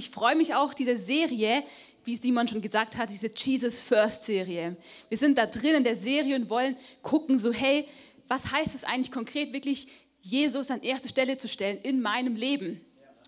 Ich freue mich auch, diese Serie, wie Simon schon gesagt hat, diese Jesus First Serie. Wir sind da drin in der Serie und wollen gucken, so hey, was heißt es eigentlich konkret, wirklich Jesus an erste Stelle zu stellen in meinem Leben?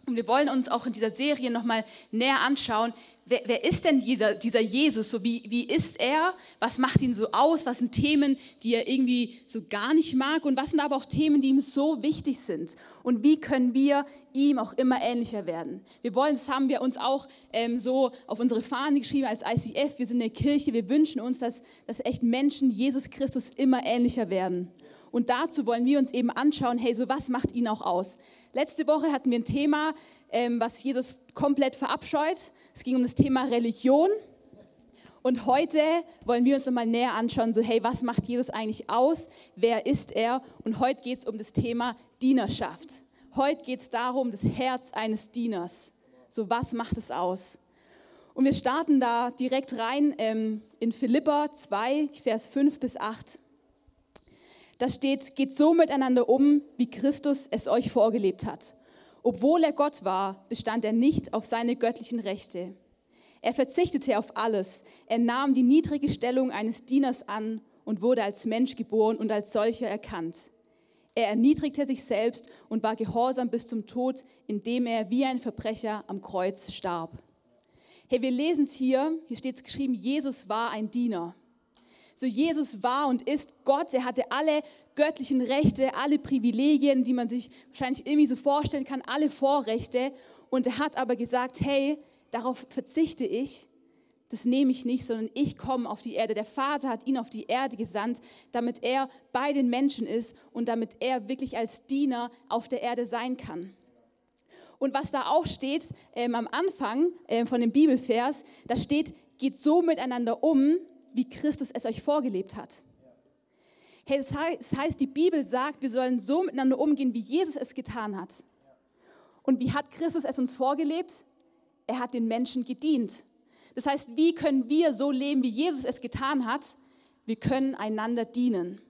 Und wir wollen uns auch in dieser Serie nochmal näher anschauen, wer, wer ist denn dieser, dieser Jesus? So wie, wie ist er? Was macht ihn so aus? Was sind Themen, die er irgendwie so gar nicht mag? Und was sind aber auch Themen, die ihm so wichtig sind? Und wie können wir ihm auch immer ähnlicher werden? Wir wollen, das haben wir uns auch ähm, so auf unsere Fahne geschrieben als ICF. Wir sind eine Kirche. Wir wünschen uns, dass, dass echt Menschen Jesus Christus immer ähnlicher werden. Und dazu wollen wir uns eben anschauen, hey, so was macht ihn auch aus? Letzte Woche hatten wir ein Thema, ähm, was Jesus komplett verabscheut. Es ging um das Thema Religion. Und heute wollen wir uns nochmal näher anschauen, so hey, was macht Jesus eigentlich aus? Wer ist er? Und heute geht es um das Thema Dienerschaft. Heute geht es darum, das Herz eines Dieners. So was macht es aus? Und wir starten da direkt rein ähm, in Philippa 2, Vers 5 bis 8. Da steht, geht so miteinander um, wie Christus es euch vorgelebt hat obwohl er Gott war, bestand er nicht auf seine göttlichen Rechte. Er verzichtete auf alles. Er nahm die niedrige Stellung eines Dieners an und wurde als Mensch geboren und als solcher erkannt. Er erniedrigte sich selbst und war gehorsam bis zum Tod, indem er wie ein Verbrecher am Kreuz starb. Hey, wir lesen es hier, hier steht es geschrieben, Jesus war ein Diener. So Jesus war und ist Gott, er hatte alle göttlichen Rechte, alle Privilegien, die man sich wahrscheinlich irgendwie so vorstellen kann, alle Vorrechte. Und er hat aber gesagt, hey, darauf verzichte ich, das nehme ich nicht, sondern ich komme auf die Erde. Der Vater hat ihn auf die Erde gesandt, damit er bei den Menschen ist und damit er wirklich als Diener auf der Erde sein kann. Und was da auch steht ähm, am Anfang äh, von dem Bibelvers, da steht, geht so miteinander um, wie Christus es euch vorgelebt hat. Hey, das heißt, die Bibel sagt, wir sollen so miteinander umgehen, wie Jesus es getan hat. Und wie hat Christus es uns vorgelebt? Er hat den Menschen gedient. Das heißt, wie können wir so leben, wie Jesus es getan hat? Wir können einander dienen.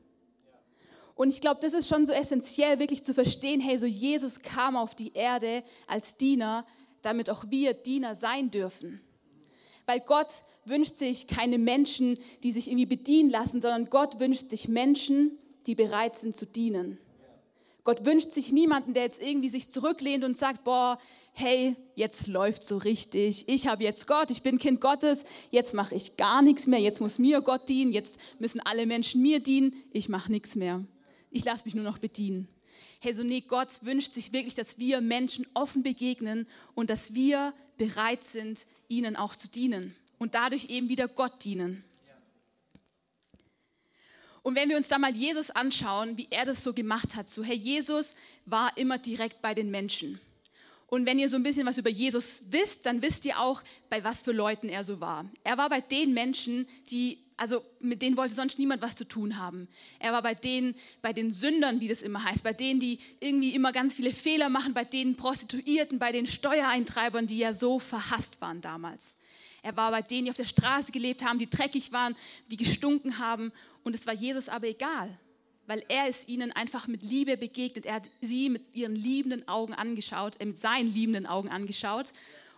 Und ich glaube, das ist schon so essentiell, wirklich zu verstehen, hey, so Jesus kam auf die Erde als Diener, damit auch wir Diener sein dürfen. Weil Gott wünscht sich keine Menschen, die sich irgendwie bedienen lassen, sondern Gott wünscht sich Menschen, die bereit sind zu dienen. Gott wünscht sich niemanden, der jetzt irgendwie sich zurücklehnt und sagt, boah, hey, jetzt läuft so richtig. Ich habe jetzt Gott, ich bin Kind Gottes, jetzt mache ich gar nichts mehr, jetzt muss mir Gott dienen, jetzt müssen alle Menschen mir dienen, ich mache nichts mehr. Ich lasse mich nur noch bedienen. Hey, so nee, Gott wünscht sich wirklich, dass wir Menschen offen begegnen und dass wir bereit sind, ihnen auch zu dienen und dadurch eben wieder Gott dienen. Und wenn wir uns da mal Jesus anschauen, wie er das so gemacht hat, so, hey, Jesus war immer direkt bei den Menschen. Und wenn ihr so ein bisschen was über Jesus wisst, dann wisst ihr auch, bei was für Leuten er so war. Er war bei den Menschen, die, also mit denen wollte sonst niemand was zu tun haben. Er war bei denen, bei den Sündern, wie das immer heißt, bei denen, die irgendwie immer ganz viele Fehler machen, bei den Prostituierten, bei den Steuereintreibern, die ja so verhasst waren damals. Er war bei denen, die auf der Straße gelebt haben, die dreckig waren, die gestunken haben. Und es war Jesus aber egal, weil er ist ihnen einfach mit Liebe begegnet. Er hat sie mit ihren liebenden Augen angeschaut, äh, mit seinen liebenden Augen angeschaut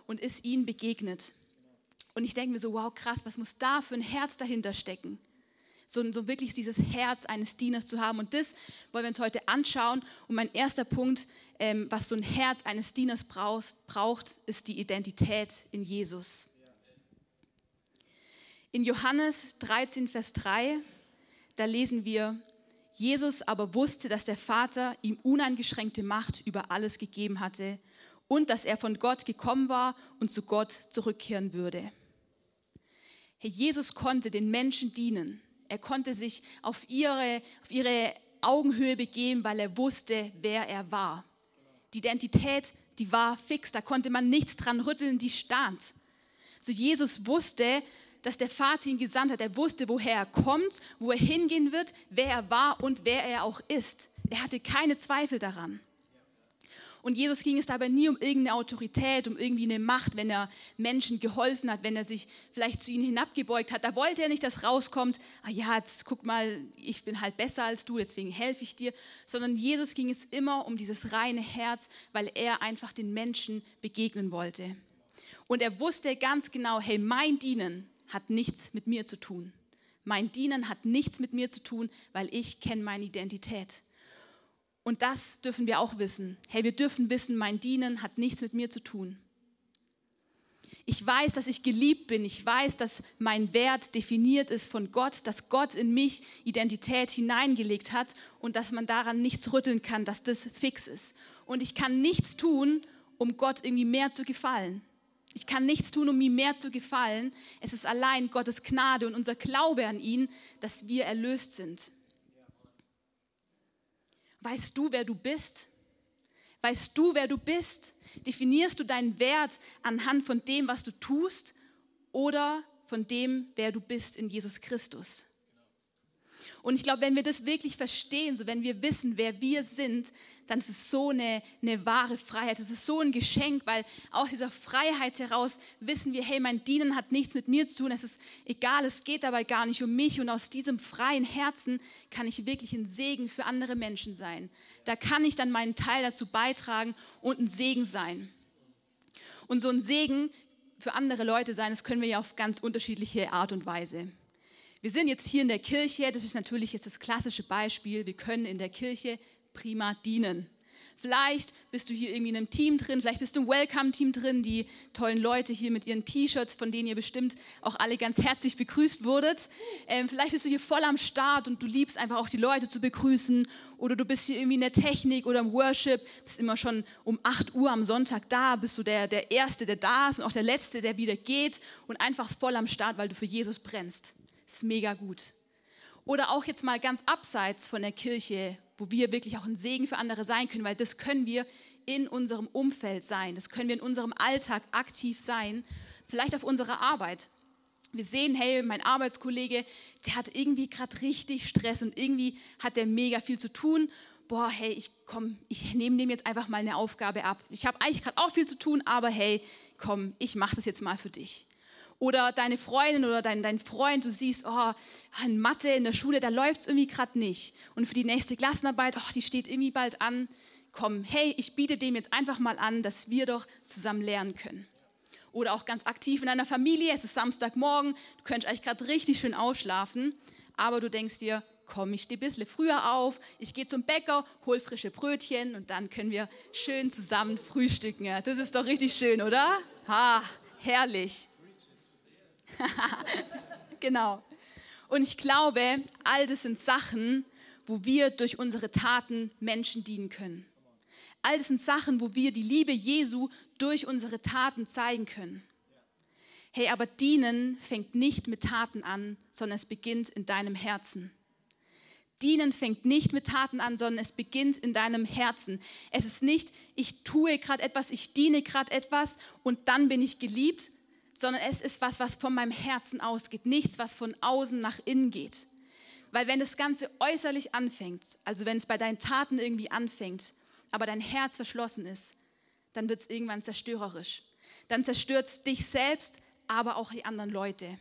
und ist ihnen begegnet. Und ich denke mir so, wow, krass, was muss da für ein Herz dahinter stecken? So, so wirklich dieses Herz eines Dieners zu haben. Und das wollen wir uns heute anschauen. Und mein erster Punkt, ähm, was so ein Herz eines Dieners braucht, braucht, ist die Identität in Jesus. In Johannes 13, Vers 3, da lesen wir, Jesus aber wusste, dass der Vater ihm uneingeschränkte Macht über alles gegeben hatte und dass er von Gott gekommen war und zu Gott zurückkehren würde. Herr Jesus konnte den Menschen dienen. Er konnte sich auf ihre, auf ihre Augenhöhe begeben, weil er wusste, wer er war. Die Identität, die war fix, da konnte man nichts dran rütteln, die stand. So Jesus wusste, dass der Vater ihn gesandt hat. Er wusste, woher er kommt, wo er hingehen wird, wer er war und wer er auch ist. Er hatte keine Zweifel daran. Und Jesus ging es dabei nie um irgendeine Autorität, um irgendwie eine Macht, wenn er Menschen geholfen hat, wenn er sich vielleicht zu ihnen hinabgebeugt hat. Da wollte er nicht, dass rauskommt, ah ja, jetzt guck mal, ich bin halt besser als du, deswegen helfe ich dir. Sondern Jesus ging es immer um dieses reine Herz, weil er einfach den Menschen begegnen wollte. Und er wusste ganz genau, hey, mein Dienen hat nichts mit mir zu tun. Mein Dienen hat nichts mit mir zu tun, weil ich kenne meine Identität. Und das dürfen wir auch wissen. Hey, wir dürfen wissen, mein Dienen hat nichts mit mir zu tun. Ich weiß, dass ich geliebt bin. Ich weiß, dass mein Wert definiert ist von Gott, dass Gott in mich Identität hineingelegt hat und dass man daran nichts rütteln kann, dass das fix ist. Und ich kann nichts tun, um Gott irgendwie mehr zu gefallen. Ich kann nichts tun, um ihm mehr zu gefallen. Es ist allein Gottes Gnade und unser Glaube an ihn, dass wir erlöst sind. Weißt du, wer du bist? Weißt du, wer du bist? Definierst du deinen Wert anhand von dem, was du tust oder von dem, wer du bist in Jesus Christus? Und ich glaube, wenn wir das wirklich verstehen, so wenn wir wissen, wer wir sind, dann ist es so eine, eine wahre Freiheit. Es ist so ein Geschenk, weil aus dieser Freiheit heraus wissen wir, hey, mein Dienen hat nichts mit mir zu tun. Es ist egal, es geht dabei gar nicht um mich. Und aus diesem freien Herzen kann ich wirklich ein Segen für andere Menschen sein. Da kann ich dann meinen Teil dazu beitragen und ein Segen sein. Und so ein Segen für andere Leute sein, das können wir ja auf ganz unterschiedliche Art und Weise. Wir sind jetzt hier in der Kirche, das ist natürlich jetzt das klassische Beispiel. Wir können in der Kirche prima dienen. Vielleicht bist du hier irgendwie in einem Team drin, vielleicht bist du im Welcome-Team drin, die tollen Leute hier mit ihren T-Shirts, von denen ihr bestimmt auch alle ganz herzlich begrüßt wurdet. Ähm, vielleicht bist du hier voll am Start und du liebst einfach auch die Leute zu begrüßen. Oder du bist hier irgendwie in der Technik oder im Worship, bist immer schon um 8 Uhr am Sonntag da, bist du der, der Erste, der da ist und auch der Letzte, der wieder geht und einfach voll am Start, weil du für Jesus brennst. Ist mega gut. Oder auch jetzt mal ganz abseits von der Kirche, wo wir wirklich auch ein Segen für andere sein können, weil das können wir in unserem Umfeld sein, das können wir in unserem Alltag aktiv sein, vielleicht auf unserer Arbeit. Wir sehen, hey, mein Arbeitskollege, der hat irgendwie gerade richtig Stress und irgendwie hat der mega viel zu tun. Boah, hey, ich komm, ich nehme dem jetzt einfach mal eine Aufgabe ab. Ich habe eigentlich gerade auch viel zu tun, aber hey, komm, ich mache das jetzt mal für dich. Oder deine Freundin oder dein, dein Freund, du siehst, oh, in Mathe in der Schule, da läuft es irgendwie gerade nicht. Und für die nächste Klassenarbeit, oh, die steht irgendwie bald an. Komm, hey, ich biete dem jetzt einfach mal an, dass wir doch zusammen lernen können. Oder auch ganz aktiv in einer Familie, es ist Samstagmorgen, du könntest eigentlich gerade richtig schön ausschlafen, aber du denkst dir, komm, ich stehe ein bisschen früher auf, ich gehe zum Bäcker, hol frische Brötchen und dann können wir schön zusammen frühstücken. Das ist doch richtig schön, oder? Ha, herrlich. genau. Und ich glaube, all das sind Sachen, wo wir durch unsere Taten Menschen dienen können. All das sind Sachen, wo wir die Liebe Jesu durch unsere Taten zeigen können. Hey, aber dienen fängt nicht mit Taten an, sondern es beginnt in deinem Herzen. Dienen fängt nicht mit Taten an, sondern es beginnt in deinem Herzen. Es ist nicht, ich tue gerade etwas, ich diene gerade etwas und dann bin ich geliebt, sondern es ist was, was von meinem Herzen ausgeht, nichts, was von außen nach innen geht. Weil wenn das Ganze äußerlich anfängt, also wenn es bei deinen Taten irgendwie anfängt, aber dein Herz verschlossen ist, dann wird es irgendwann zerstörerisch. Dann zerstört es dich selbst, aber auch die anderen Leute.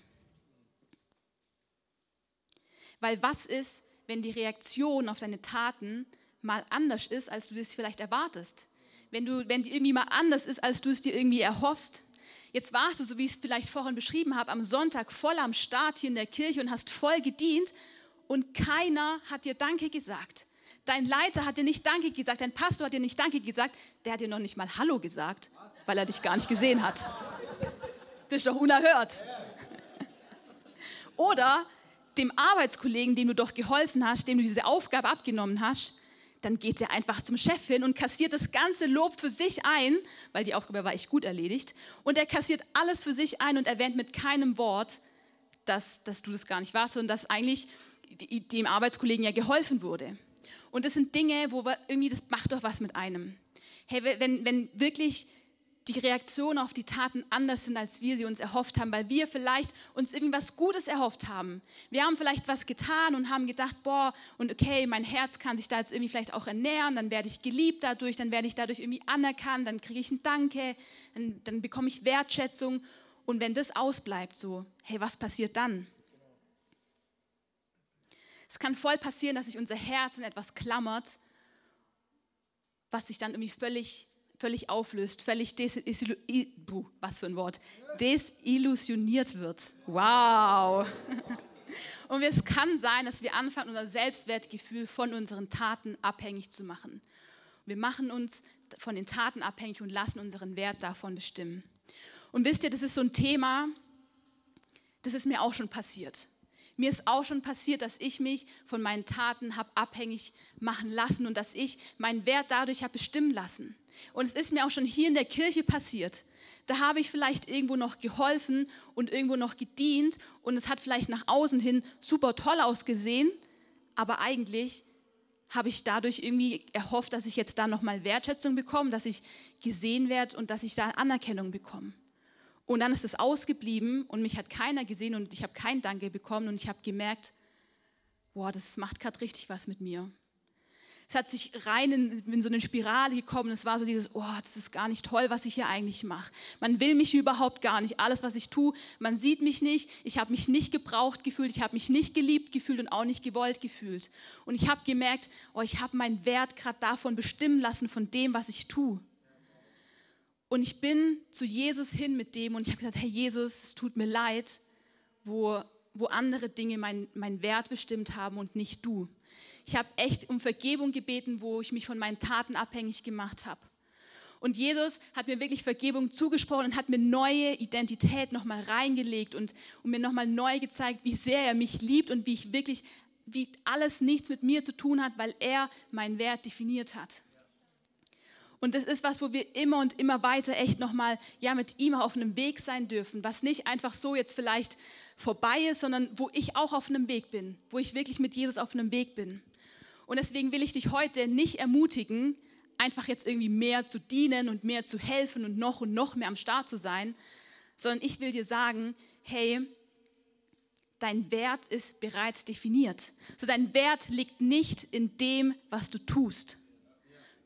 Weil was ist, wenn die Reaktion auf deine Taten mal anders ist, als du das vielleicht erwartest? Wenn, du, wenn die irgendwie mal anders ist, als du es dir irgendwie erhoffst? Jetzt warst du, so wie ich es vielleicht vorhin beschrieben habe, am Sonntag voll am Start hier in der Kirche und hast voll gedient und keiner hat dir Danke gesagt. Dein Leiter hat dir nicht Danke gesagt, dein Pastor hat dir nicht Danke gesagt, der hat dir noch nicht mal Hallo gesagt, weil er dich gar nicht gesehen hat. Das ist doch unerhört. Oder dem Arbeitskollegen, dem du doch geholfen hast, dem du diese Aufgabe abgenommen hast, dann geht er einfach zum Chef hin und kassiert das ganze Lob für sich ein, weil die Aufgabe war echt gut erledigt. Und er kassiert alles für sich ein und erwähnt mit keinem Wort, dass, dass du das gar nicht warst, sondern dass eigentlich dem Arbeitskollegen ja geholfen wurde. Und das sind Dinge, wo wir irgendwie, das macht doch was mit einem. Hey, wenn, wenn wirklich die Reaktionen auf die Taten anders sind, als wir sie uns erhofft haben, weil wir vielleicht uns irgendwas Gutes erhofft haben. Wir haben vielleicht was getan und haben gedacht, boah, und okay, mein Herz kann sich da jetzt irgendwie vielleicht auch ernähren, dann werde ich geliebt dadurch, dann werde ich dadurch irgendwie anerkannt, dann kriege ich ein Danke, dann, dann bekomme ich Wertschätzung. Und wenn das ausbleibt, so, hey, was passiert dann? Es kann voll passieren, dass sich unser Herz in etwas klammert, was sich dann irgendwie völlig völlig auflöst, völlig was für ein Wort, desillusioniert wird. Wow. Und es kann sein, dass wir anfangen, unser Selbstwertgefühl von unseren Taten abhängig zu machen. Wir machen uns von den Taten abhängig und lassen unseren Wert davon bestimmen. Und wisst ihr, das ist so ein Thema, das ist mir auch schon passiert. Mir ist auch schon passiert, dass ich mich von meinen Taten habe abhängig machen lassen und dass ich meinen Wert dadurch habe bestimmen lassen. Und es ist mir auch schon hier in der Kirche passiert. Da habe ich vielleicht irgendwo noch geholfen und irgendwo noch gedient und es hat vielleicht nach außen hin super toll ausgesehen, aber eigentlich habe ich dadurch irgendwie erhofft, dass ich jetzt da nochmal Wertschätzung bekomme, dass ich gesehen werde und dass ich da Anerkennung bekomme. Und dann ist es ausgeblieben und mich hat keiner gesehen und ich habe kein Danke bekommen und ich habe gemerkt, boah, das macht gerade richtig was mit mir. Es hat sich rein in, in, so eine Spirale gekommen. Es war so dieses, oh, das ist gar nicht toll, was ich hier eigentlich mache. Man will mich überhaupt gar nicht. Alles, was ich tue, man sieht mich nicht. Ich habe mich nicht gebraucht gefühlt. Ich habe mich nicht geliebt gefühlt und auch nicht gewollt gefühlt. Und ich habe gemerkt, oh, ich habe meinen Wert gerade davon bestimmen lassen, von dem, was ich tue. Und ich bin zu Jesus hin mit dem und ich habe gesagt, Herr Jesus, es tut mir leid, wo, wo andere Dinge meinen mein Wert bestimmt haben und nicht du. Ich habe echt um Vergebung gebeten, wo ich mich von meinen Taten abhängig gemacht habe. Und Jesus hat mir wirklich Vergebung zugesprochen und hat mir neue Identität nochmal reingelegt und, und mir nochmal neu gezeigt, wie sehr er mich liebt und wie ich wirklich, wie alles nichts mit mir zu tun hat, weil er meinen Wert definiert hat. Und das ist was, wo wir immer und immer weiter echt nochmal ja, mit ihm auf einem Weg sein dürfen, was nicht einfach so jetzt vielleicht vorbei ist, sondern wo ich auch auf einem Weg bin, wo ich wirklich mit Jesus auf einem Weg bin. Und deswegen will ich dich heute nicht ermutigen, einfach jetzt irgendwie mehr zu dienen und mehr zu helfen und noch und noch mehr am Start zu sein, sondern ich will dir sagen, hey, dein Wert ist bereits definiert. So dein Wert liegt nicht in dem, was du tust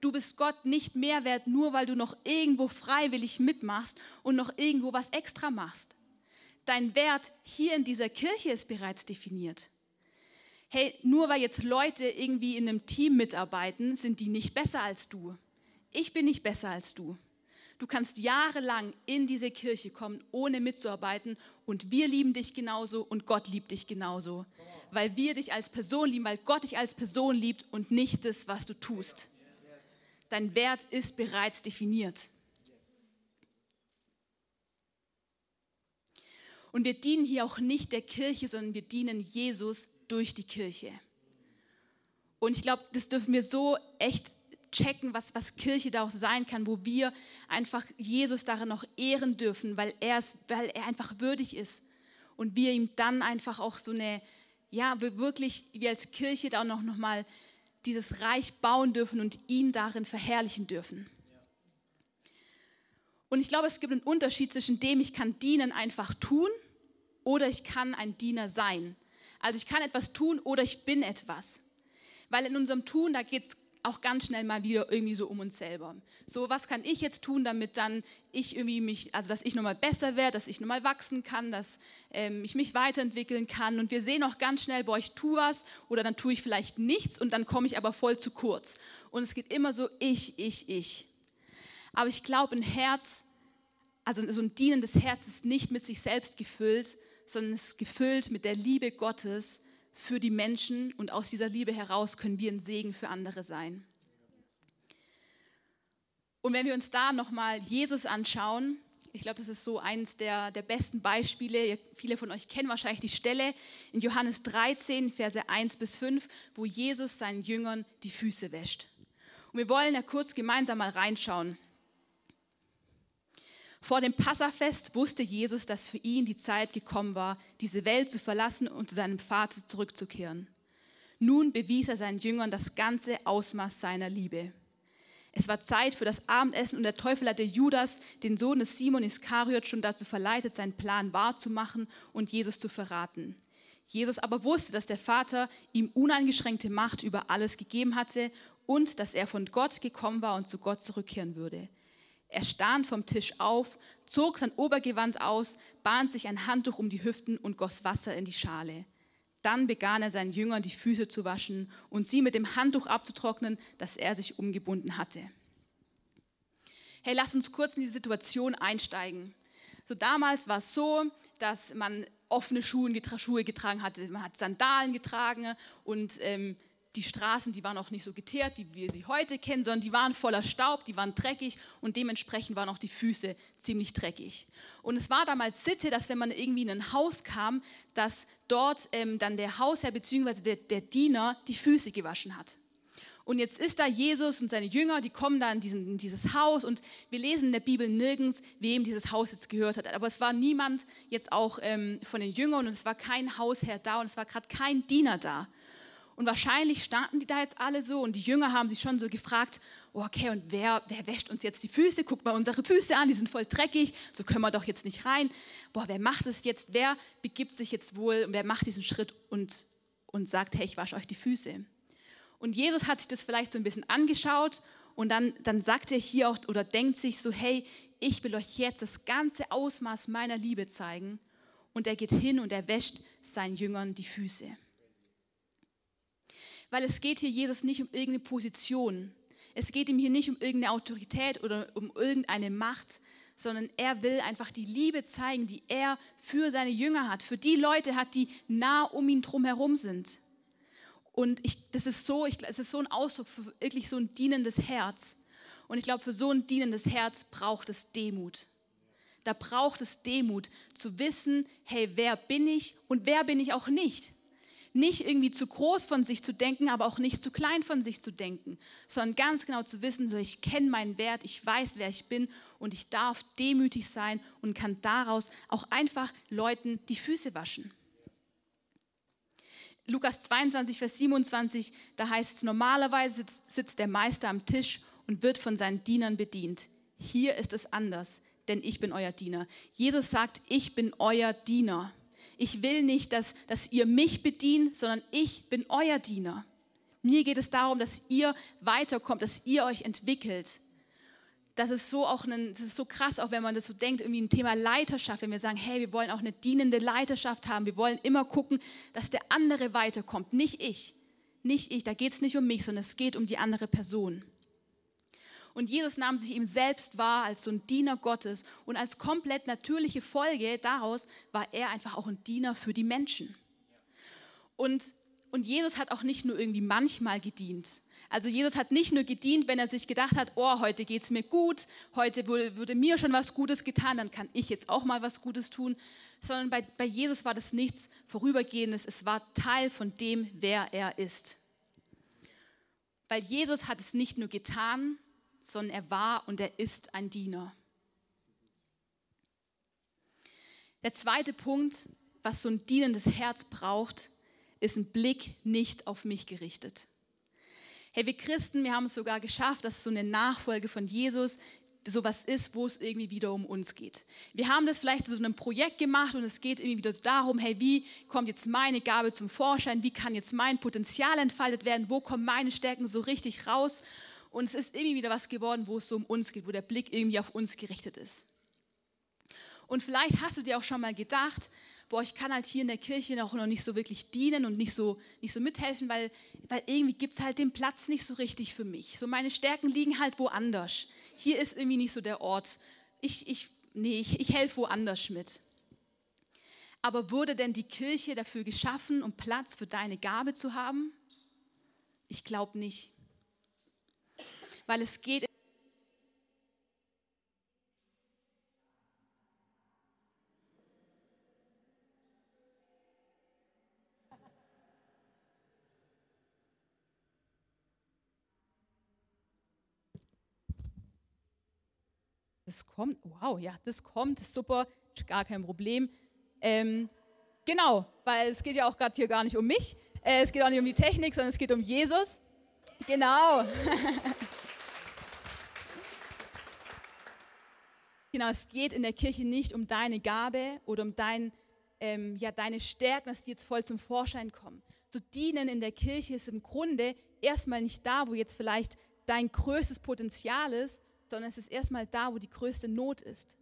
du bist Gott nicht mehr wert, nur weil du noch irgendwo freiwillig mitmachst und noch irgendwo was extra machst. Dein Wert hier in dieser Kirche ist bereits definiert. Hey, nur weil jetzt Leute irgendwie in einem Team mitarbeiten, sind die nicht besser als du. Ich bin nicht besser als du. Du kannst jahrelang in diese Kirche kommen, ohne mitzuarbeiten und wir lieben dich genauso und Gott liebt dich genauso. Weil wir dich als Person lieben, weil Gott dich als Person liebt und nicht das, was du tust. Dein Wert ist bereits definiert. Und wir dienen hier auch nicht der Kirche, sondern wir dienen Jesus durch die Kirche. Und ich glaube, das dürfen wir so echt checken, was, was Kirche da auch sein kann, wo wir einfach Jesus darin noch ehren dürfen, weil er, weil er einfach würdig ist. Und wir ihm dann einfach auch so eine, ja, wir wirklich, wir als Kirche da auch noch, noch mal dieses Reich bauen dürfen und ihn darin verherrlichen dürfen. Und ich glaube, es gibt einen Unterschied zwischen dem, ich kann dienen einfach tun oder ich kann ein Diener sein. Also ich kann etwas tun oder ich bin etwas. Weil in unserem Tun, da geht es auch ganz schnell mal wieder irgendwie so um uns selber. So, was kann ich jetzt tun, damit dann ich irgendwie mich, also dass ich nochmal besser werde, dass ich nochmal wachsen kann, dass ähm, ich mich weiterentwickeln kann. Und wir sehen auch ganz schnell, boah, ich tue was oder dann tue ich vielleicht nichts und dann komme ich aber voll zu kurz. Und es geht immer so ich, ich, ich. Aber ich glaube, ein Herz, also so ein dienendes Herz ist nicht mit sich selbst gefüllt, sondern es ist gefüllt mit der Liebe Gottes für die Menschen und aus dieser Liebe heraus können wir ein Segen für andere sein. Und wenn wir uns da nochmal Jesus anschauen, ich glaube, das ist so eines der, der besten Beispiele. Viele von euch kennen wahrscheinlich die Stelle in Johannes 13, Verse 1 bis 5, wo Jesus seinen Jüngern die Füße wäscht. Und wir wollen ja kurz gemeinsam mal reinschauen. Vor dem Passafest wusste Jesus, dass für ihn die Zeit gekommen war, diese Welt zu verlassen und zu seinem Vater zurückzukehren. Nun bewies er seinen Jüngern das ganze Ausmaß seiner Liebe. Es war Zeit für das Abendessen und der Teufel hatte Judas, den Sohn des Simon Iskariot, schon dazu verleitet, seinen Plan wahrzumachen und Jesus zu verraten. Jesus aber wusste, dass der Vater ihm uneingeschränkte Macht über alles gegeben hatte und dass er von Gott gekommen war und zu Gott zurückkehren würde. Er stand vom Tisch auf, zog sein Obergewand aus, bahnt sich ein Handtuch um die Hüften und goss Wasser in die Schale. Dann begann er seinen Jüngern die Füße zu waschen und sie mit dem Handtuch abzutrocknen, das er sich umgebunden hatte. Hey, lass uns kurz in die Situation einsteigen. So damals war es so, dass man offene Schuhe, Schuhe getragen hatte, man hat Sandalen getragen und ähm, die Straßen, die waren auch nicht so geteert, wie wir sie heute kennen, sondern die waren voller Staub, die waren dreckig und dementsprechend waren auch die Füße ziemlich dreckig. Und es war damals Sitte, dass wenn man irgendwie in ein Haus kam, dass dort ähm, dann der Hausherr bzw. Der, der Diener die Füße gewaschen hat. Und jetzt ist da Jesus und seine Jünger, die kommen da in, diesen, in, dieses Haus und wir lesen in der Bibel nirgends, wem dieses Haus jetzt gehört hat. Aber es war niemand jetzt auch ähm, von den Jüngern und es war kein Hausherr da und es war gerade kein Diener da. Und wahrscheinlich standen die da jetzt alle so und die Jünger haben sich schon so gefragt, oh, okay, und wer, wer wäscht uns jetzt die Füße? Guck mal unsere Füße an, die sind voll dreckig, so können wir doch jetzt nicht rein. Boah, wer macht es jetzt? Wer begibt sich jetzt wohl und wer macht diesen Schritt und, und sagt, hey, ich wasche euch die Füße? Und Jesus hat sich das vielleicht so ein bisschen angeschaut und dann, dann sagt er hier auch oder denkt sich so, hey, ich will euch jetzt das ganze Ausmaß meiner Liebe zeigen. Und er geht hin und er wäscht seinen Jüngern die Füße weil es geht hier Jesus nicht um irgendeine Position. Es geht ihm hier nicht um irgendeine Autorität oder um irgendeine Macht, sondern er will einfach die Liebe zeigen, die er für seine Jünger hat, für die Leute hat, die nah um ihn drum herum sind. Und ich, das ist so, ich, es ist so ein Ausdruck für wirklich so ein dienendes Herz. Und ich glaube, für so ein dienendes Herz braucht es Demut. Da braucht es Demut, zu wissen, hey, wer bin ich und wer bin ich auch nicht nicht irgendwie zu groß von sich zu denken, aber auch nicht zu klein von sich zu denken, sondern ganz genau zu wissen, so ich kenne meinen Wert, ich weiß, wer ich bin und ich darf demütig sein und kann daraus auch einfach Leuten die Füße waschen. Lukas 22, Vers 27, da heißt es, normalerweise sitzt, der Meister am Tisch und wird von seinen Dienern bedient. Hier ist es anders, denn ich bin euer Diener. Jesus sagt, ich bin euer Diener ich will nicht, dass, dass ihr mich bedient, sondern ich bin euer Diener. Mir geht es darum, dass ihr weiterkommt, dass ihr euch entwickelt. Das ist so auch ein, das ist so krass, auch wenn man das so denkt, irgendwie ein Thema Leiterschaft, wenn wir sagen, hey, wir wollen auch eine dienende Leiterschaft haben, wir wollen immer gucken, dass der andere weiterkommt, nicht ich, nicht ich, da geht es nicht um mich, sondern es geht um die andere Person. Und Jesus nahm sich ihm selbst wahr als so ein Diener Gottes. Und als komplett natürliche Folge daraus war er einfach auch ein Diener für die Menschen. Und, und Jesus hat auch nicht nur irgendwie manchmal gedient. Also Jesus hat nicht nur gedient, wenn er sich gedacht hat, oh, heute geht es mir gut, heute wurde, wurde, mir schon was Gutes getan, dann kann ich jetzt auch mal was Gutes tun, sondern bei, bei Jesus war das nichts Vorübergehendes, es war Teil von dem, wer er ist. Weil Jesus hat es nicht nur getan, sondern er war und er ist ein Diener. Der zweite Punkt, was so ein dienendes Herz braucht, ist ein Blick nicht auf mich gerichtet. Hey, wir Christen, wir haben es sogar geschafft, dass so eine Nachfolge von Jesus sowas ist, wo es irgendwie wieder um uns geht. Wir haben das vielleicht so einem Projekt gemacht und es geht irgendwie wieder darum, hey, wie kommt jetzt meine Gabe zum Vorschein? Wie kann jetzt mein Potenzial entfaltet werden? Wo kommen meine Stärken so richtig raus? Und es ist irgendwie wieder was geworden, wo es so um uns geht, wo der Blick irgendwie auf uns gerichtet ist. Und vielleicht hast du dir auch schon mal gedacht, boah, ich kann halt hier in der Kirche noch, noch nicht so wirklich dienen und nicht so, nicht so mithelfen, weil, weil irgendwie gibt es halt den Platz nicht so richtig für mich. So meine Stärken liegen halt woanders. Hier ist irgendwie nicht so der Ort. Ich, ich, nee, ich, ich helfe woanders mit. Aber wurde denn die Kirche dafür geschaffen, um Platz für deine Gabe zu haben? Ich glaube nicht weil es geht. Das kommt, wow, ja, das kommt, super, gar kein Problem. Ähm, genau, weil es geht ja auch gerade hier gar nicht um mich, äh, es geht auch nicht um die Technik, sondern es geht um Jesus. Genau. Genau, es geht in der Kirche nicht um deine Gabe oder um dein, ähm, ja, deine Stärken, dass die jetzt voll zum Vorschein kommen. Zu dienen in der Kirche ist im Grunde erstmal nicht da, wo jetzt vielleicht dein größtes Potenzial ist, sondern es ist erstmal da, wo die größte Not ist.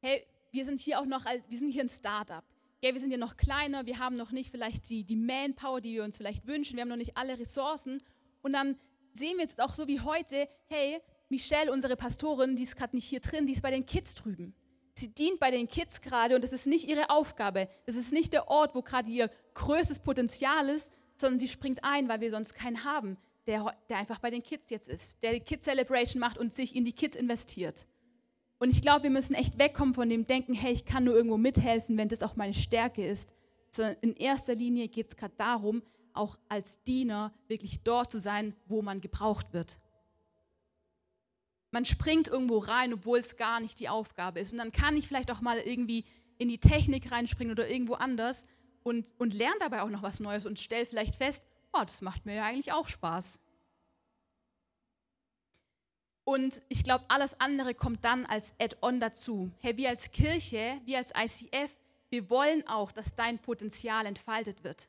Hey, wir sind hier auch noch, wir sind hier ein Startup. Ja, wir sind ja noch kleiner, wir haben noch nicht vielleicht die, die Manpower, die wir uns vielleicht wünschen, wir haben noch nicht alle Ressourcen. Und dann sehen wir jetzt auch so wie heute, hey, Michelle, unsere Pastorin, die ist gerade nicht hier drin, die ist bei den Kids drüben. Sie dient bei den Kids gerade und das ist nicht ihre Aufgabe. Das ist nicht der Ort, wo gerade ihr größtes Potenzial ist, sondern sie springt ein, weil wir sonst keinen haben, der, der einfach bei den Kids jetzt ist, der die Kids Celebration macht und sich in die Kids investiert. Und ich glaube, wir müssen echt wegkommen von dem Denken, hey, ich kann nur irgendwo mithelfen, wenn das auch meine Stärke ist. Sondern in erster Linie geht es gerade darum, auch als Diener wirklich dort zu sein, wo man gebraucht wird. Man springt irgendwo rein, obwohl es gar nicht die Aufgabe ist. Und dann kann ich vielleicht auch mal irgendwie in die Technik reinspringen oder irgendwo anders und, und lerne dabei auch noch was Neues und stelle vielleicht fest, oh, das macht mir ja eigentlich auch Spaß. Und ich glaube, alles andere kommt dann als Add-on dazu. Hey, wir als Kirche, wir als ICF, wir wollen auch, dass dein Potenzial entfaltet wird.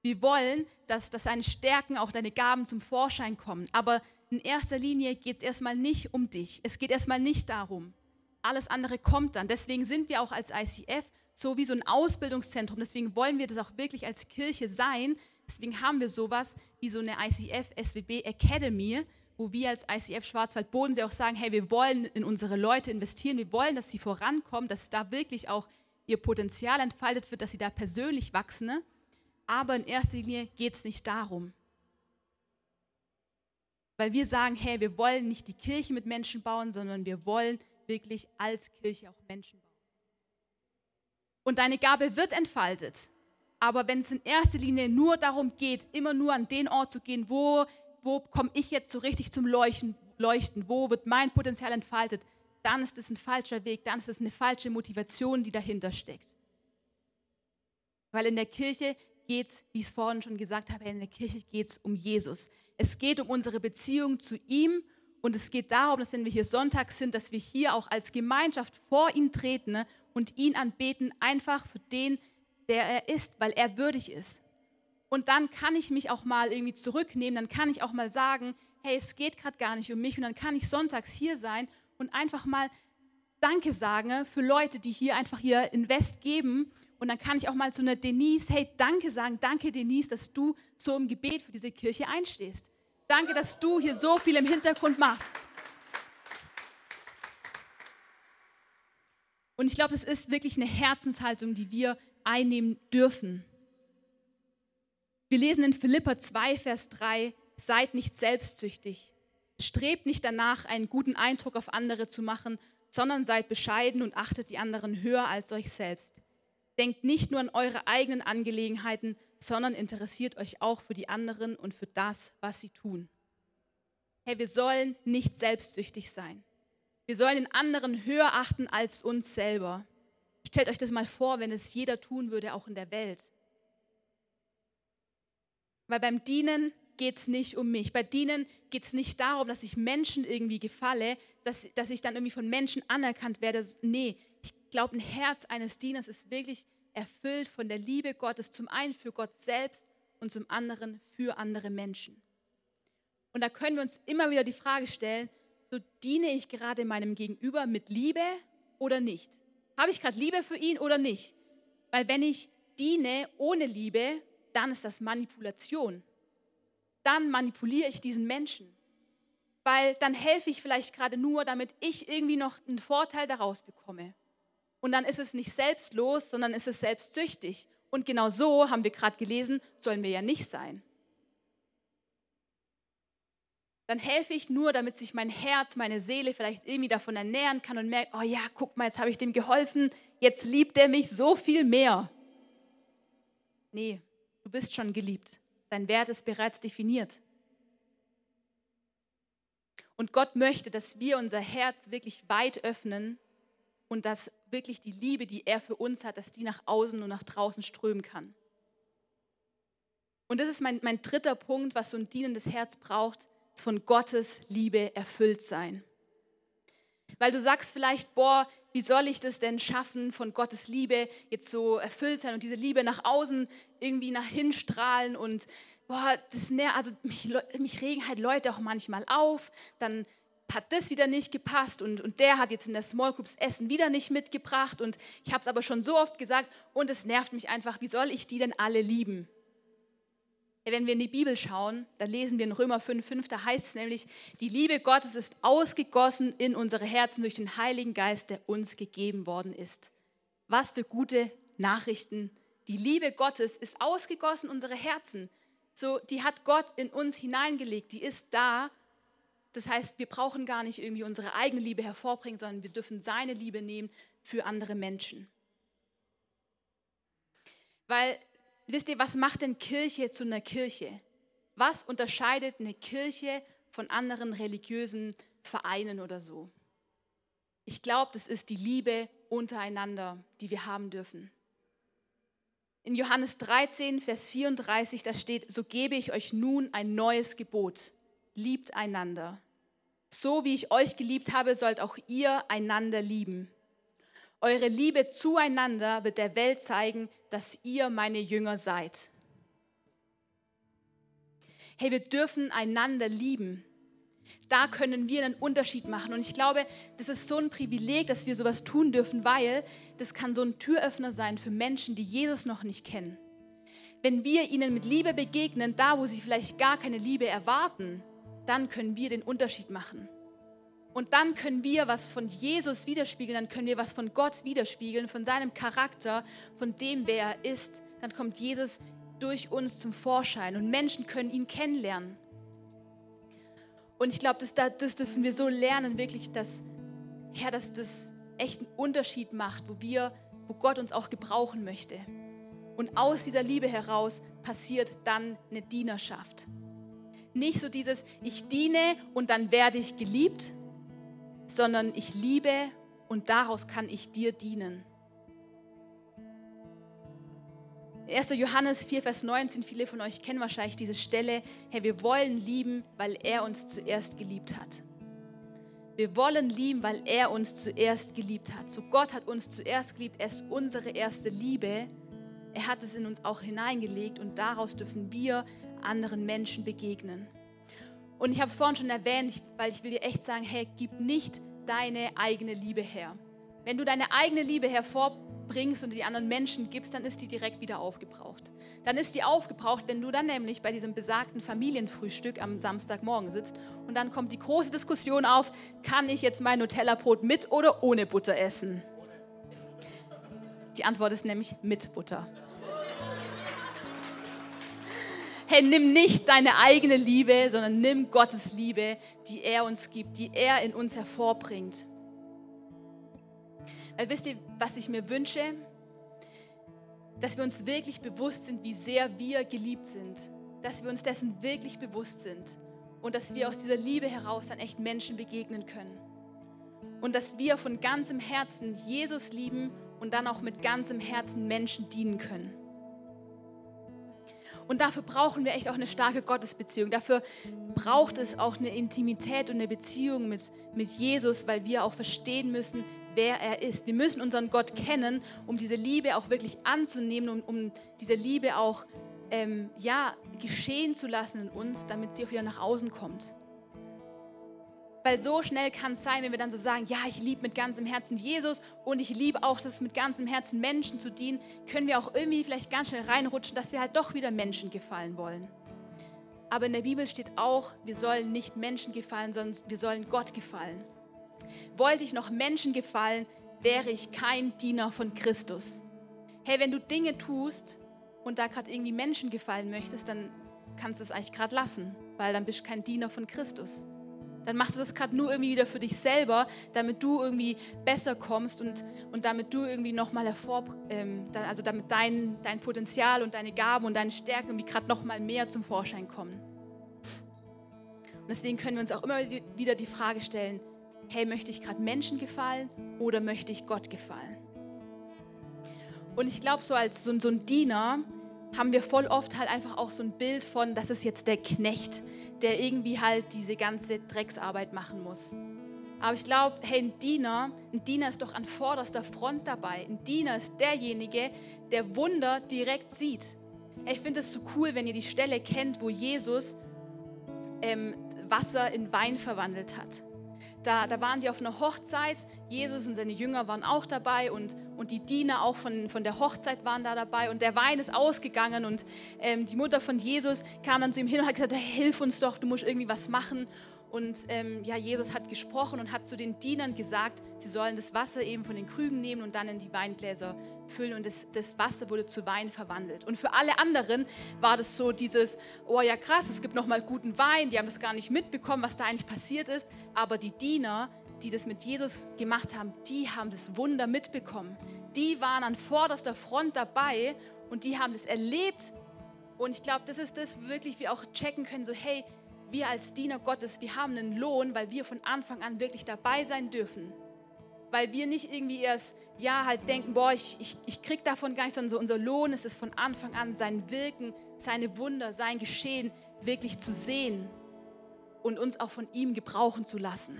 Wir wollen, dass, dass deine Stärken, auch deine Gaben zum Vorschein kommen. Aber in erster Linie geht es erstmal nicht um dich. Es geht erstmal nicht darum. Alles andere kommt dann. Deswegen sind wir auch als ICF so wie so ein Ausbildungszentrum. Deswegen wollen wir das auch wirklich als Kirche sein. Deswegen haben wir sowas wie so eine ICF SWB Academy, wo wir als ICF Schwarzwald-Bodensee auch sagen, hey, wir wollen in unsere Leute investieren, wir wollen, dass sie vorankommen, dass da wirklich auch ihr Potenzial entfaltet wird, dass sie da persönlich wachsen. Ne? Aber in erster Linie geht es nicht darum. Weil wir sagen, hey, wir wollen nicht die Kirche mit Menschen bauen, sondern wir wollen wirklich als Kirche auch Menschen bauen. Und deine Gabe wird entfaltet. Aber wenn es in erster Linie nur darum geht, immer nur an den Ort zu gehen, wo wo komme ich jetzt so richtig zum Leuchten, Leuchten, wo wird mein Potenzial entfaltet, dann ist es ein falscher Weg, dann ist es eine falsche Motivation, die dahinter steckt. Weil in der Kirche geht es, wie ich es vorhin schon gesagt habe, in der Kirche geht es um Jesus. Es geht um unsere Beziehung zu ihm und es geht darum, dass wenn wir hier Sonntag sind, dass wir hier auch als Gemeinschaft vor ihn treten ne, und ihn anbeten, einfach für den, der er ist, weil er würdig ist. Und dann kann ich mich auch mal irgendwie zurücknehmen, dann kann ich auch mal sagen, hey, es geht gerade gar nicht um mich. Und dann kann ich sonntags hier sein und einfach mal Danke sagen für Leute, die hier einfach hier Invest geben. Und dann kann ich auch mal zu einer Denise, hey, danke sagen, danke Denise, dass du so im Gebet für diese Kirche einstehst. Danke, dass du hier so viel im Hintergrund machst. Und ich glaube, es ist wirklich eine Herzenshaltung, die wir einnehmen dürfen. Wir lesen in Philippa 2, Vers 3, seid nicht selbstsüchtig. Strebt nicht danach, einen guten Eindruck auf andere zu machen, sondern seid bescheiden und achtet die anderen höher als euch selbst. Denkt nicht nur an eure eigenen Angelegenheiten, sondern interessiert euch auch für die anderen und für das, was sie tun. Hey, wir sollen nicht selbstsüchtig sein. Wir sollen den anderen höher achten als uns selber. Stellt euch das mal vor, wenn es jeder tun würde, auch in der Welt. Weil beim Dienen geht es nicht um mich. Bei Dienen geht es nicht darum, dass ich Menschen irgendwie gefalle, dass, dass ich dann irgendwie von Menschen anerkannt werde. Nee, ich glaube, ein Herz eines Dieners ist wirklich erfüllt von der Liebe Gottes, zum einen für Gott selbst und zum anderen für andere Menschen. Und da können wir uns immer wieder die Frage stellen, so diene ich gerade meinem Gegenüber mit Liebe oder nicht? Habe ich gerade Liebe für ihn oder nicht? Weil wenn ich diene ohne Liebe, dann ist das Manipulation. Dann manipuliere ich diesen Menschen. Weil dann helfe ich vielleicht gerade nur, damit ich irgendwie noch einen Vorteil daraus bekomme. Und dann ist es nicht selbstlos, sondern ist es selbstsüchtig. Und genau so, haben wir gerade gelesen, sollen wir ja nicht sein. Dann helfe ich nur, damit sich mein Herz, meine Seele vielleicht irgendwie davon ernähren kann und merkt, oh ja, guck mal, jetzt habe ich dem geholfen, jetzt liebt er mich so viel mehr. Nee, Du bist schon geliebt. Dein Wert ist bereits definiert. Und Gott möchte, dass wir unser Herz wirklich weit öffnen und dass wirklich die Liebe, die er für uns hat, dass die nach außen und nach draußen strömen kann. Und das ist mein, mein dritter Punkt, was so ein dienendes Herz braucht, von Gottes Liebe erfüllt sein. Weil du sagst vielleicht, boah, wie soll ich das denn schaffen, von Gottes Liebe jetzt so erfüllt sein und diese Liebe nach außen irgendwie nach hinstrahlen und boah, das also mich, mich regen halt Leute auch manchmal auf, dann hat das wieder nicht gepasst und, und der hat jetzt in der Small Groups Essen wieder nicht mitgebracht und ich habe es aber schon so oft gesagt und es nervt mich einfach, wie soll ich die denn alle lieben? Wenn wir in die Bibel schauen, da lesen wir in Römer 5,5, da heißt es nämlich, die Liebe Gottes ist ausgegossen in unsere Herzen durch den Heiligen Geist, der uns gegeben worden ist. Was für gute Nachrichten. Die Liebe Gottes ist ausgegossen in unsere Herzen. So, die hat Gott in uns hineingelegt, die ist da. Das heißt, wir brauchen gar nicht irgendwie unsere eigene Liebe hervorbringen, sondern wir dürfen seine Liebe nehmen für andere Menschen. Weil wisst ihr, was macht denn Kirche zu einer Kirche? Was unterscheidet eine Kirche von anderen religiösen Vereinen oder so? Ich glaube, das ist die Liebe untereinander, die wir haben dürfen. In Johannes 13, Vers 34, da steht, so gebe ich euch nun ein neues Gebot. Liebt einander. So wie ich euch geliebt habe, sollt auch ihr einander lieben. Eure Liebe zueinander wird der Welt zeigen, dass ihr meine Jünger seid. Hey, wir dürfen einander lieben. Da können wir einen Unterschied machen. Und ich glaube, das ist so ein Privileg, dass wir sowas tun dürfen, weil das kann so ein Türöffner sein für Menschen, die Jesus noch nicht kennen. Wenn wir ihnen mit Liebe begegnen, da wo sie vielleicht gar keine Liebe erwarten, dann können wir den Unterschied machen. Und dann können wir was von Jesus widerspiegeln, dann können wir was von Gott widerspiegeln, von seinem Charakter, von dem, wer er ist. Dann kommt Jesus durch uns zum Vorschein und Menschen können ihn kennenlernen. Und ich glaube, das, das dürfen wir so lernen, wirklich, dass, Herr, dass das echt einen Unterschied macht, wo wir, wo Gott uns auch gebrauchen möchte. Und aus dieser Liebe heraus passiert dann eine Dienerschaft. Nicht so dieses, ich diene und dann werde ich geliebt, sondern ich liebe und daraus kann ich dir dienen. 1. Johannes 4, Vers 19, viele von euch kennen wahrscheinlich diese Stelle, hey, wir wollen lieben, weil er uns zuerst geliebt hat. Wir wollen lieben, weil er uns zuerst geliebt hat. So Gott hat uns zuerst geliebt, er ist unsere erste Liebe. Er hat es in uns auch hineingelegt und daraus dürfen wir anderen Menschen begegnen. Und ich habe es vorhin schon erwähnt, weil ich will dir echt sagen, hey, gib nicht deine eigene Liebe her. Wenn du deine eigene Liebe hervorbringst und die anderen Menschen gibst, dann ist die direkt wieder aufgebraucht. Dann ist die aufgebraucht, wenn du dann nämlich bei diesem besagten Familienfrühstück am Samstagmorgen sitzt und dann kommt die große Diskussion auf, kann ich jetzt mein Nutella-Brot mit oder ohne Butter essen? Die Antwort ist nämlich mit Butter. Hey, nimm nicht deine eigene Liebe, sondern nimm Gottes Liebe, die er uns gibt, die er in uns hervorbringt. Weil wisst ihr, was ich mir wünsche? Dass wir uns wirklich bewusst sind, wie sehr wir geliebt sind. Dass wir uns dessen wirklich bewusst sind. Und dass wir aus dieser Liebe heraus dann echt Menschen begegnen können. Und dass wir von ganzem Herzen Jesus lieben und dann auch mit ganzem Herzen Menschen dienen können. Und dafür brauchen wir echt auch eine starke Gottesbeziehung. Dafür braucht es auch eine Intimität und eine Beziehung mit, mit Jesus, weil wir auch verstehen müssen, wer er ist. Wir müssen unseren Gott kennen, um diese Liebe auch wirklich anzunehmen, um, um diese Liebe auch ähm, ja, geschehen zu lassen in uns, damit sie auch wieder nach außen kommt. Weil so schnell kann es sein, wenn wir dann so sagen, ja, ich liebe mit ganzem Herzen Jesus und ich liebe auch das mit ganzem Herzen Menschen zu dienen, können wir auch irgendwie vielleicht ganz schnell reinrutschen, dass wir halt doch wieder Menschen gefallen wollen. Aber in der Bibel steht auch, wir sollen nicht Menschen gefallen, sondern wir sollen Gott gefallen. Wollte ich noch Menschen gefallen, wäre ich kein Diener von Christus. Hey, wenn du Dinge tust und da gerade irgendwie Menschen gefallen möchtest, dann kannst du es eigentlich gerade lassen, weil dann bist du kein Diener von Christus dann machst du das gerade nur irgendwie wieder für dich selber, damit du irgendwie besser kommst und, und damit du irgendwie nochmal hervor, ähm, also damit dein, dein Potenzial und deine Gaben und deine Stärken irgendwie gerade nochmal mehr zum Vorschein kommen. Und deswegen können wir uns auch immer wieder die Frage stellen, hey, möchte ich gerade Menschen gefallen oder möchte ich Gott gefallen? Und ich glaube, so als so, so ein Diener haben wir voll oft halt einfach auch so ein Bild von, das ist jetzt der Knecht, der irgendwie halt diese ganze Drecksarbeit machen muss. Aber ich glaube, hey, ein Diener, ein Diener ist doch an vorderster Front dabei. Ein Diener ist derjenige, der Wunder direkt sieht. Ich finde es so cool, wenn ihr die Stelle kennt, wo Jesus ähm, Wasser in Wein verwandelt hat. Da, da waren die auf einer Hochzeit, Jesus und seine Jünger waren auch dabei und, und die Diener auch von, von der Hochzeit waren da dabei und der Wein ist ausgegangen und ähm, die Mutter von Jesus kam dann zu ihm hin und hat gesagt, hilf uns doch, du musst irgendwie was machen. Und ähm, ja, Jesus hat gesprochen und hat zu den Dienern gesagt, sie sollen das Wasser eben von den Krügen nehmen und dann in die Weingläser füllen. Und das, das Wasser wurde zu Wein verwandelt. Und für alle anderen war das so dieses, oh ja krass, es gibt nochmal guten Wein. Die haben das gar nicht mitbekommen, was da eigentlich passiert ist. Aber die Diener, die das mit Jesus gemacht haben, die haben das Wunder mitbekommen. Die waren an vorderster Front dabei und die haben das erlebt. Und ich glaube, das ist das wirklich, wir auch checken können, so hey, wir als Diener Gottes, wir haben einen Lohn, weil wir von Anfang an wirklich dabei sein dürfen. Weil wir nicht irgendwie erst, ja, halt denken, boah, ich, ich, ich krieg davon gar nichts, sondern so unser Lohn ist es von Anfang an, sein Wirken, seine Wunder, sein Geschehen wirklich zu sehen und uns auch von ihm gebrauchen zu lassen.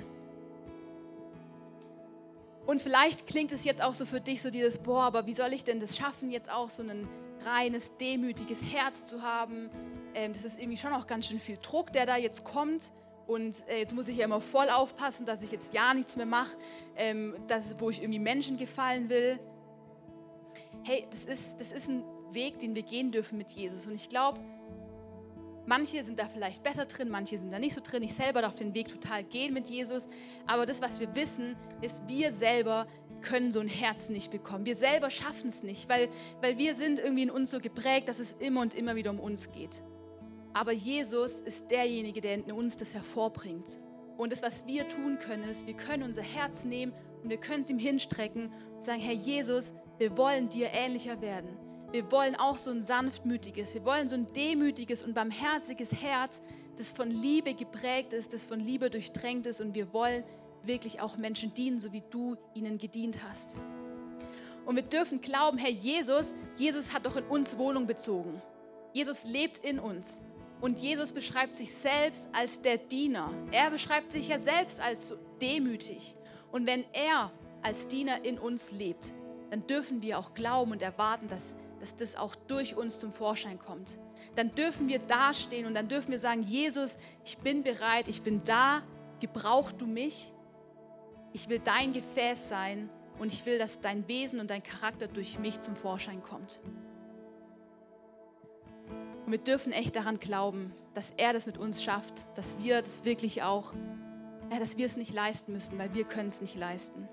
Und vielleicht klingt es jetzt auch so für dich so dieses, boah, aber wie soll ich denn das schaffen, jetzt auch so ein reines, demütiges Herz zu haben, ähm, das ist irgendwie schon auch ganz schön viel Druck, der da jetzt kommt. Und äh, jetzt muss ich ja immer voll aufpassen, dass ich jetzt ja nichts mehr mache, ähm, wo ich irgendwie Menschen gefallen will. Hey, das ist, das ist ein Weg, den wir gehen dürfen mit Jesus. Und ich glaube, manche sind da vielleicht besser drin, manche sind da nicht so drin. Ich selber darf den Weg total gehen mit Jesus. Aber das, was wir wissen, ist, wir selber können so ein Herz nicht bekommen. Wir selber schaffen es nicht, weil, weil wir sind irgendwie in uns so geprägt, dass es immer und immer wieder um uns geht. Aber Jesus ist derjenige, der in uns das hervorbringt. Und das, was wir tun können, ist, wir können unser Herz nehmen und wir können es ihm hinstrecken und sagen, Herr Jesus, wir wollen dir ähnlicher werden. Wir wollen auch so ein sanftmütiges, wir wollen so ein demütiges und barmherziges Herz, das von Liebe geprägt ist, das von Liebe durchtränkt ist und wir wollen wirklich auch Menschen dienen, so wie du ihnen gedient hast. Und wir dürfen glauben, Herr Jesus, Jesus hat doch in uns Wohnung bezogen. Jesus lebt in uns. Und Jesus beschreibt sich selbst als der Diener. Er beschreibt sich ja selbst als demütig. Und wenn er als Diener in uns lebt, dann dürfen wir auch glauben und erwarten, dass, dass das auch durch uns zum Vorschein kommt. Dann dürfen wir dastehen und dann dürfen wir sagen, Jesus, ich bin bereit, ich bin da, gebrauch du mich. Ich will dein Gefäß sein und ich will, dass dein Wesen und dein Charakter durch mich zum Vorschein kommt. Und wir dürfen echt daran glauben, dass er das mit uns schafft, dass wir das wirklich auch, ja, dass wir es nicht leisten müssen, weil wir können es nicht leisten.